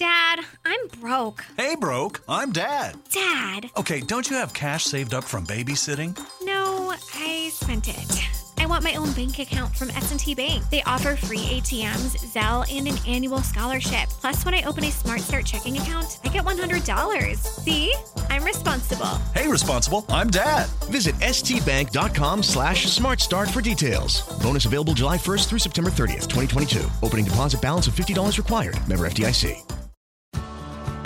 Dad, I'm broke. Hey, broke. I'm Dad. Dad. Okay, don't you have cash saved up from babysitting? No, I spent it. I want my own bank account from S&T Bank. They offer free ATMs, Zelle, and an annual scholarship. Plus, when I open a Smart Start checking account, I get $100. See? I'm responsible. Hey, responsible. I'm Dad. Visit stbank.com slash smartstart for details. Bonus available July 1st through September 30th, 2022. Opening deposit balance of $50 required. Member FDIC.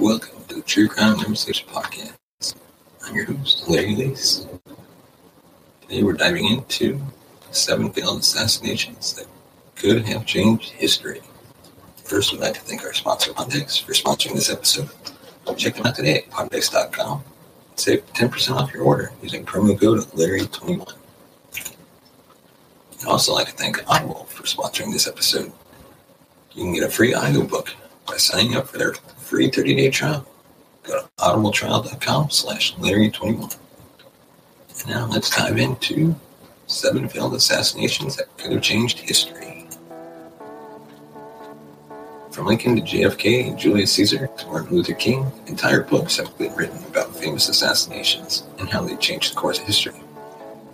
Welcome to the True Crime 6 podcast. I'm your host, Larry Lace. Today we're diving into seven failed assassinations that could have changed history. First, we'd like to thank our sponsor, Pod Decks, for sponsoring this episode. Check them out today at PodDecks.com. Save 10% off your order using promo code Larry21. I'd also like to thank Audible for sponsoring this episode. You can get a free audiobook by signing up for their free 30-day trial. Go to audibletrial.com slash Larry21. And now let's dive into seven failed assassinations that could have changed history. From Lincoln to JFK Julius Caesar to Martin Luther King, entire books have been written about famous assassinations and how they changed the course of history.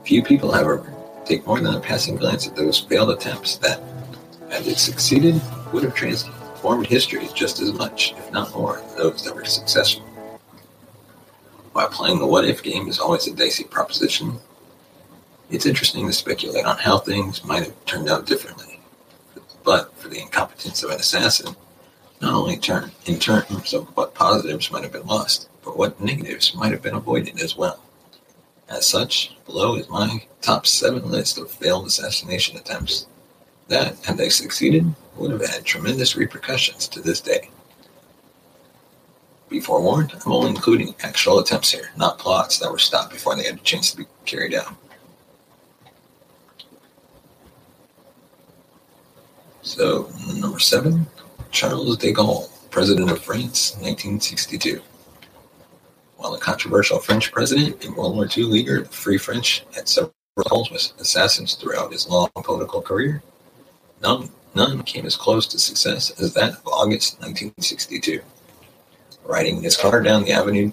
Few people, however, take more than a passing glance at those failed attempts that, had they succeeded, would have transformed history just as much, if not more, than those that were successful. While playing the what if game is always a dicey proposition, it's interesting to speculate on how things might have turned out differently. But for the incompetence of an assassin, not only turn, in terms of what positives might have been lost, but what negatives might have been avoided as well. As such, below is my top seven list of failed assassination attempts that, had they succeeded, would have had tremendous repercussions to this day. Be forewarned, I'm only including actual attempts here, not plots that were stopped before they had a chance to be carried out. So, number seven, Charles de Gaulle, President of France, 1962. While a controversial French president and World War II leader the Free French had several calls with assassins throughout his long political career, none, none came as close to success as that of August 1962. Riding his car down the Avenue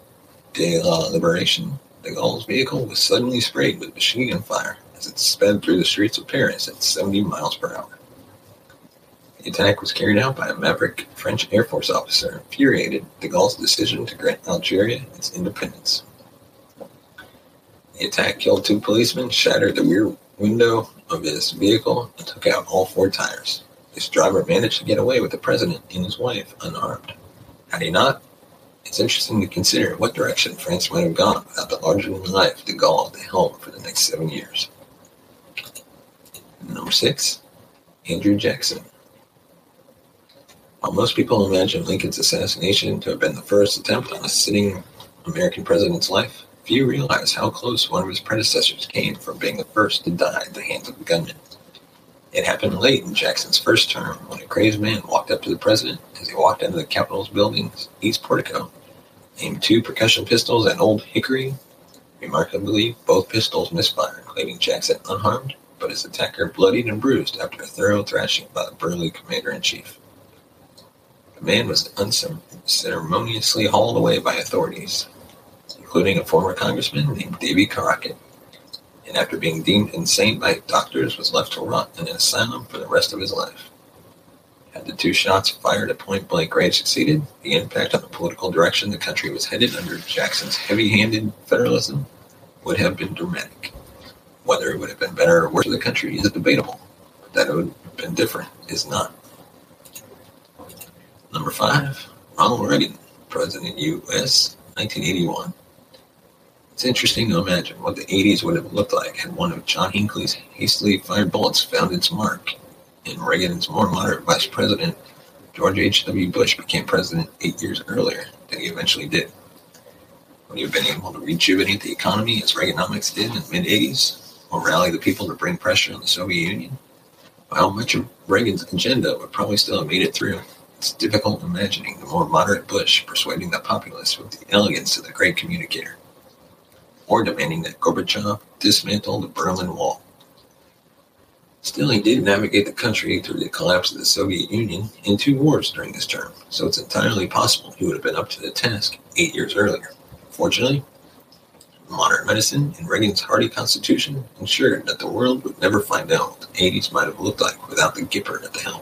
de la Liberation, de Gaulle's vehicle was suddenly sprayed with machine gun fire as it sped through the streets of Paris at 70 miles per hour. The attack was carried out by a maverick French Air Force officer, infuriated de Gaulle's decision to grant Algeria its independence. The attack killed two policemen, shattered the rear window of his vehicle, and took out all four tires. This driver managed to get away with the president and his wife unarmed. Had he not, it's interesting to consider what direction France might have gone without the larger-than-life de Gaulle at the helm for the next seven years. Number six, Andrew Jackson. While most people imagine Lincoln's assassination to have been the first attempt on a sitting American president's life, few realize how close one of his predecessors came from being the first to die at the hands of a gunman. It happened late in Jackson's first term when a crazed man walked up to the president as he walked into the Capitol's building's east portico, aimed two percussion pistols at Old Hickory. Remarkably, both pistols misfired, leaving Jackson unharmed, but his attacker bloodied and bruised after a thorough thrashing by the burly commander-in-chief. The man was unceremoniously hauled away by authorities, including a former congressman named Davy Crockett, and after being deemed insane by doctors was left to rot in an asylum for the rest of his life. Had the two shots fired at point blank range succeeded, the impact on the political direction the country was headed under Jackson's heavy handed federalism would have been dramatic. Whether it would have been better or worse for the country is debatable, but that it would have been different is not. Number five, Ronald Reagan, President U.S., 1981. It's interesting to imagine what the 80s would have looked like had one of John Hinckley's hastily fired bullets found its mark, and Reagan's more moderate vice president, George H.W. Bush, became president eight years earlier than he eventually did. Would he have been able to rejuvenate the economy as Reaganomics did in the mid 80s, or rally the people to bring pressure on the Soviet Union? While much of Reagan's agenda would probably still have made it through, it's difficult imagining the more moderate Bush persuading the populace with the elegance of the great communicator or demanding that Gorbachev dismantle the Berlin Wall. Still, he did navigate the country through the collapse of the Soviet Union in two wars during his term, so it's entirely possible he would have been up to the task eight years earlier. Fortunately, modern medicine and Reagan's hardy constitution ensured that the world would never find out what the 80s might have looked like without the Gipper at the helm.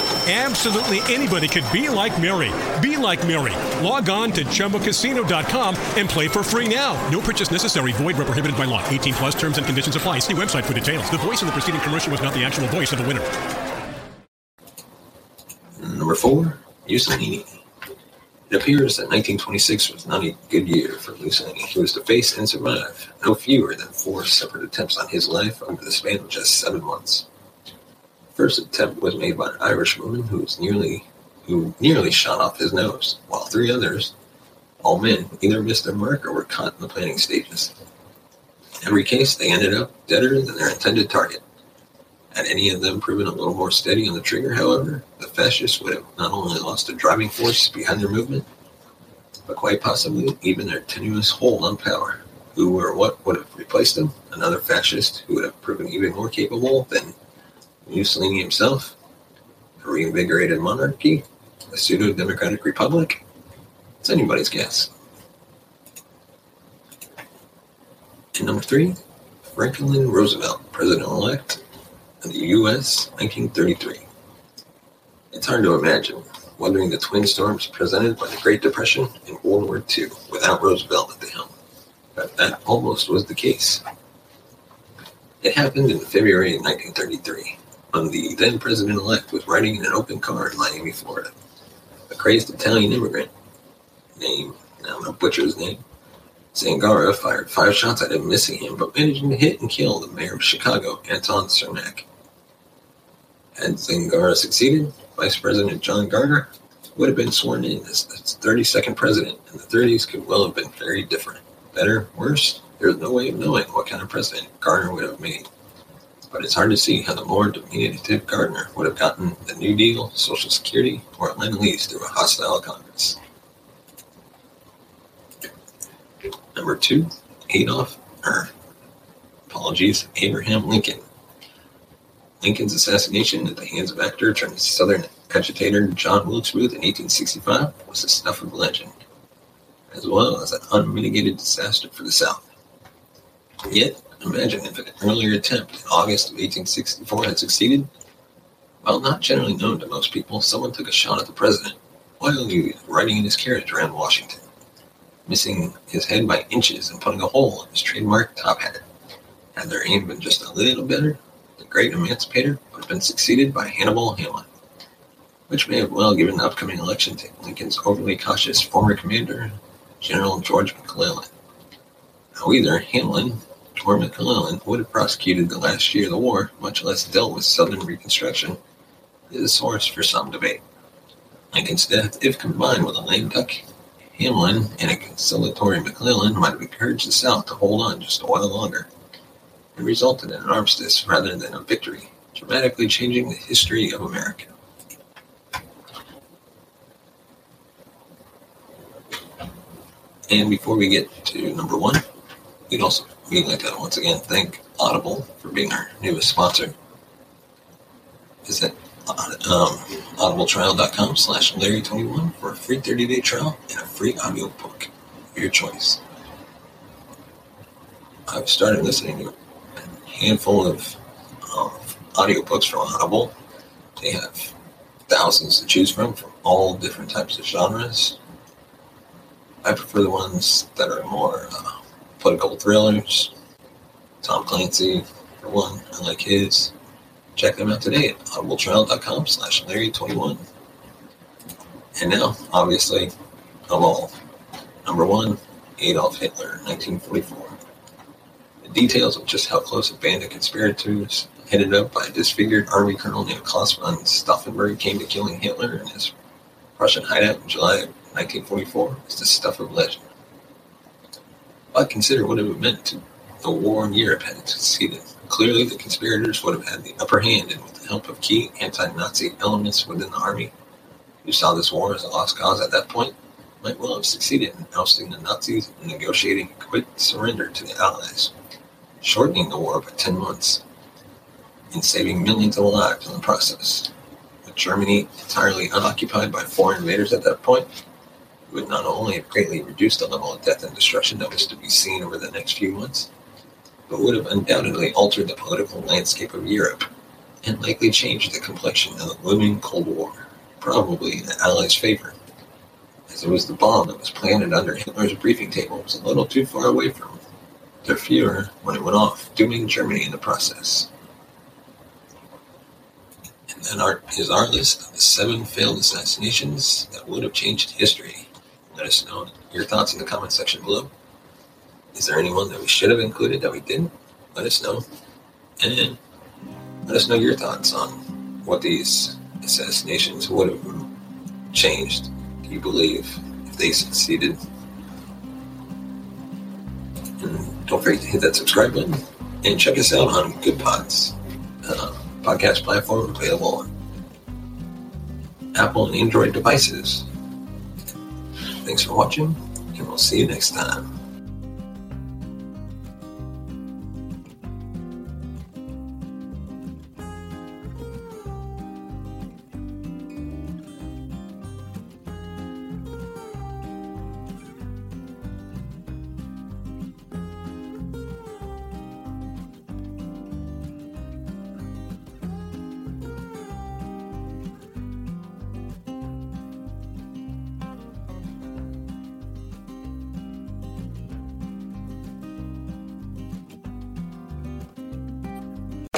Absolutely anybody could be like Mary. Be like Mary. Log on to ChumbaCasino.com and play for free now. No purchase necessary. Void where prohibited by law. 18 plus terms and conditions apply. See website for details. The voice in the preceding commercial was not the actual voice of the winner. Number four, Mussolini. It appears that 1926 was not a good year for Mussolini. He was to face and survive no fewer than four separate attempts on his life over the span of just seven months. First attempt was made by an Irish woman who was nearly who nearly shot off his nose, while three others, all men, either missed their mark or were caught in the planning stages. In every case, they ended up deader than their intended target. Had any of them proven a little more steady on the trigger, however, the fascists would have not only lost the driving force behind their movement, but quite possibly even their tenuous hold on power. Who or what would have replaced them? Another fascist who would have proven even more capable than Mussolini himself? A reinvigorated monarchy? A pseudo democratic republic? It's anybody's guess. And number three, Franklin Roosevelt, President elect of the U.S., 1933. It's hard to imagine weathering the twin storms presented by the Great Depression and World War II without Roosevelt at the helm. But that almost was the case. It happened in February 1933, when the then president elect was riding in an open car in Miami, Florida. A crazed Italian immigrant named, I don't know, butcher's name, Zangara fired five shots at him, missing him, but managing to hit and kill the mayor of Chicago, Anton Cermak. Had Zangara succeeded, Vice President John Garner would have been sworn in as the 32nd president, and the 30s could well have been very different. Better, worse, there's no way of knowing what kind of president Garner would have made. But it's hard to see how the more diminutive Garner would have gotten the New Deal, Social Security, or Lend Lease through a hostile Congress. Number two, Adolf, apologies, Abraham Lincoln. Lincoln's assassination at the hands of actor turned Southern agitator John Wilkes Booth in 1865 was the stuff of legend, as well as an unmitigated disaster for the South. Yet, imagine if an earlier attempt in August of 1864 had succeeded. While not generally known to most people, someone took a shot at the president while he was riding in his carriage around Washington, missing his head by inches and putting a hole in his trademark top hat. Had their aim been just a little better, the great emancipator would have been succeeded by Hannibal Hamlin, which may have well given the upcoming election to Lincoln's overly cautious former commander, General George McClellan. Now, either Hamlin or McClellan would have prosecuted the last year of the war, much less dealt with Southern Reconstruction, is a source for some debate. Lincoln's death, if combined with a lame duck Hamlin and a conciliatory McClellan, might have encouraged the South to hold on just a while longer. It resulted in an armistice rather than a victory, dramatically changing the history of America. And before we get to number one, we'd also we'd like to once again thank Audible for being our newest sponsor. Visit um, audibletrial.com slash Larry21 for a free 30-day trial and a free audiobook of your choice. I've started listening to a handful of um, audiobooks from Audible. They have thousands to choose from from all different types of genres. I prefer the ones that are more uh, political thrillers. Tom Clancy, for one, I like his. Check them out today at audibletrial.com slash Larry21. And now, obviously, of all, number one, Adolf Hitler, 1944. The details of just how close a band of conspirators headed up by a disfigured army colonel named Claus von Stauffenberg came to killing Hitler in his Prussian hideout in July of 1944 is the stuff of legend. But consider what it would have meant to the war in Europe had it succeeded. Clearly, the conspirators would have had the upper hand, and with the help of key anti-Nazi elements within the army, who saw this war as a lost cause at that point, might well have succeeded in ousting the Nazis and negotiating a quick surrender to the Allies, shortening the war by 10 months, and saving millions of lives in the process. With Germany entirely unoccupied by foreign invaders at that point, would not only have greatly reduced the level of death and destruction that was to be seen over the next few months, but would have undoubtedly altered the political landscape of Europe and likely changed the complexion of the looming Cold War, probably in the Allies' favor, as it was the bomb that was planted under Hitler's briefing table was a little too far away from their Fuhrer when it went off, dooming Germany in the process. And then our, is our list of the seven failed assassinations that would have changed history. Let us know your thoughts in the comment section below. Is there anyone that we should have included that we didn't? Let us know. And let us know your thoughts on what these assassinations would have changed. Do you believe if they succeeded? And don't forget to hit that subscribe button and check us out on Goodpods uh, podcast platform available on Apple and Android devices. Thanks for watching, and we'll see you next time.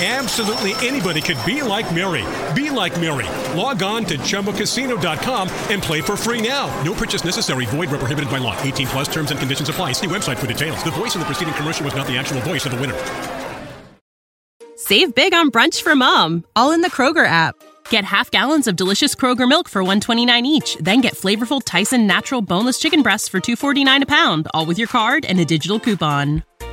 Absolutely anybody could be like Mary. Be like Mary. Log on to ChumbaCasino.com and play for free now. No purchase necessary. Void where prohibited by law. 18 plus terms and conditions apply. See website for details. The voice in the preceding commercial was not the actual voice of the winner. Save big on brunch for mom, all in the Kroger app. Get half gallons of delicious Kroger milk for 129 each, then get flavorful Tyson natural boneless chicken breasts for 249 a pound, all with your card and a digital coupon.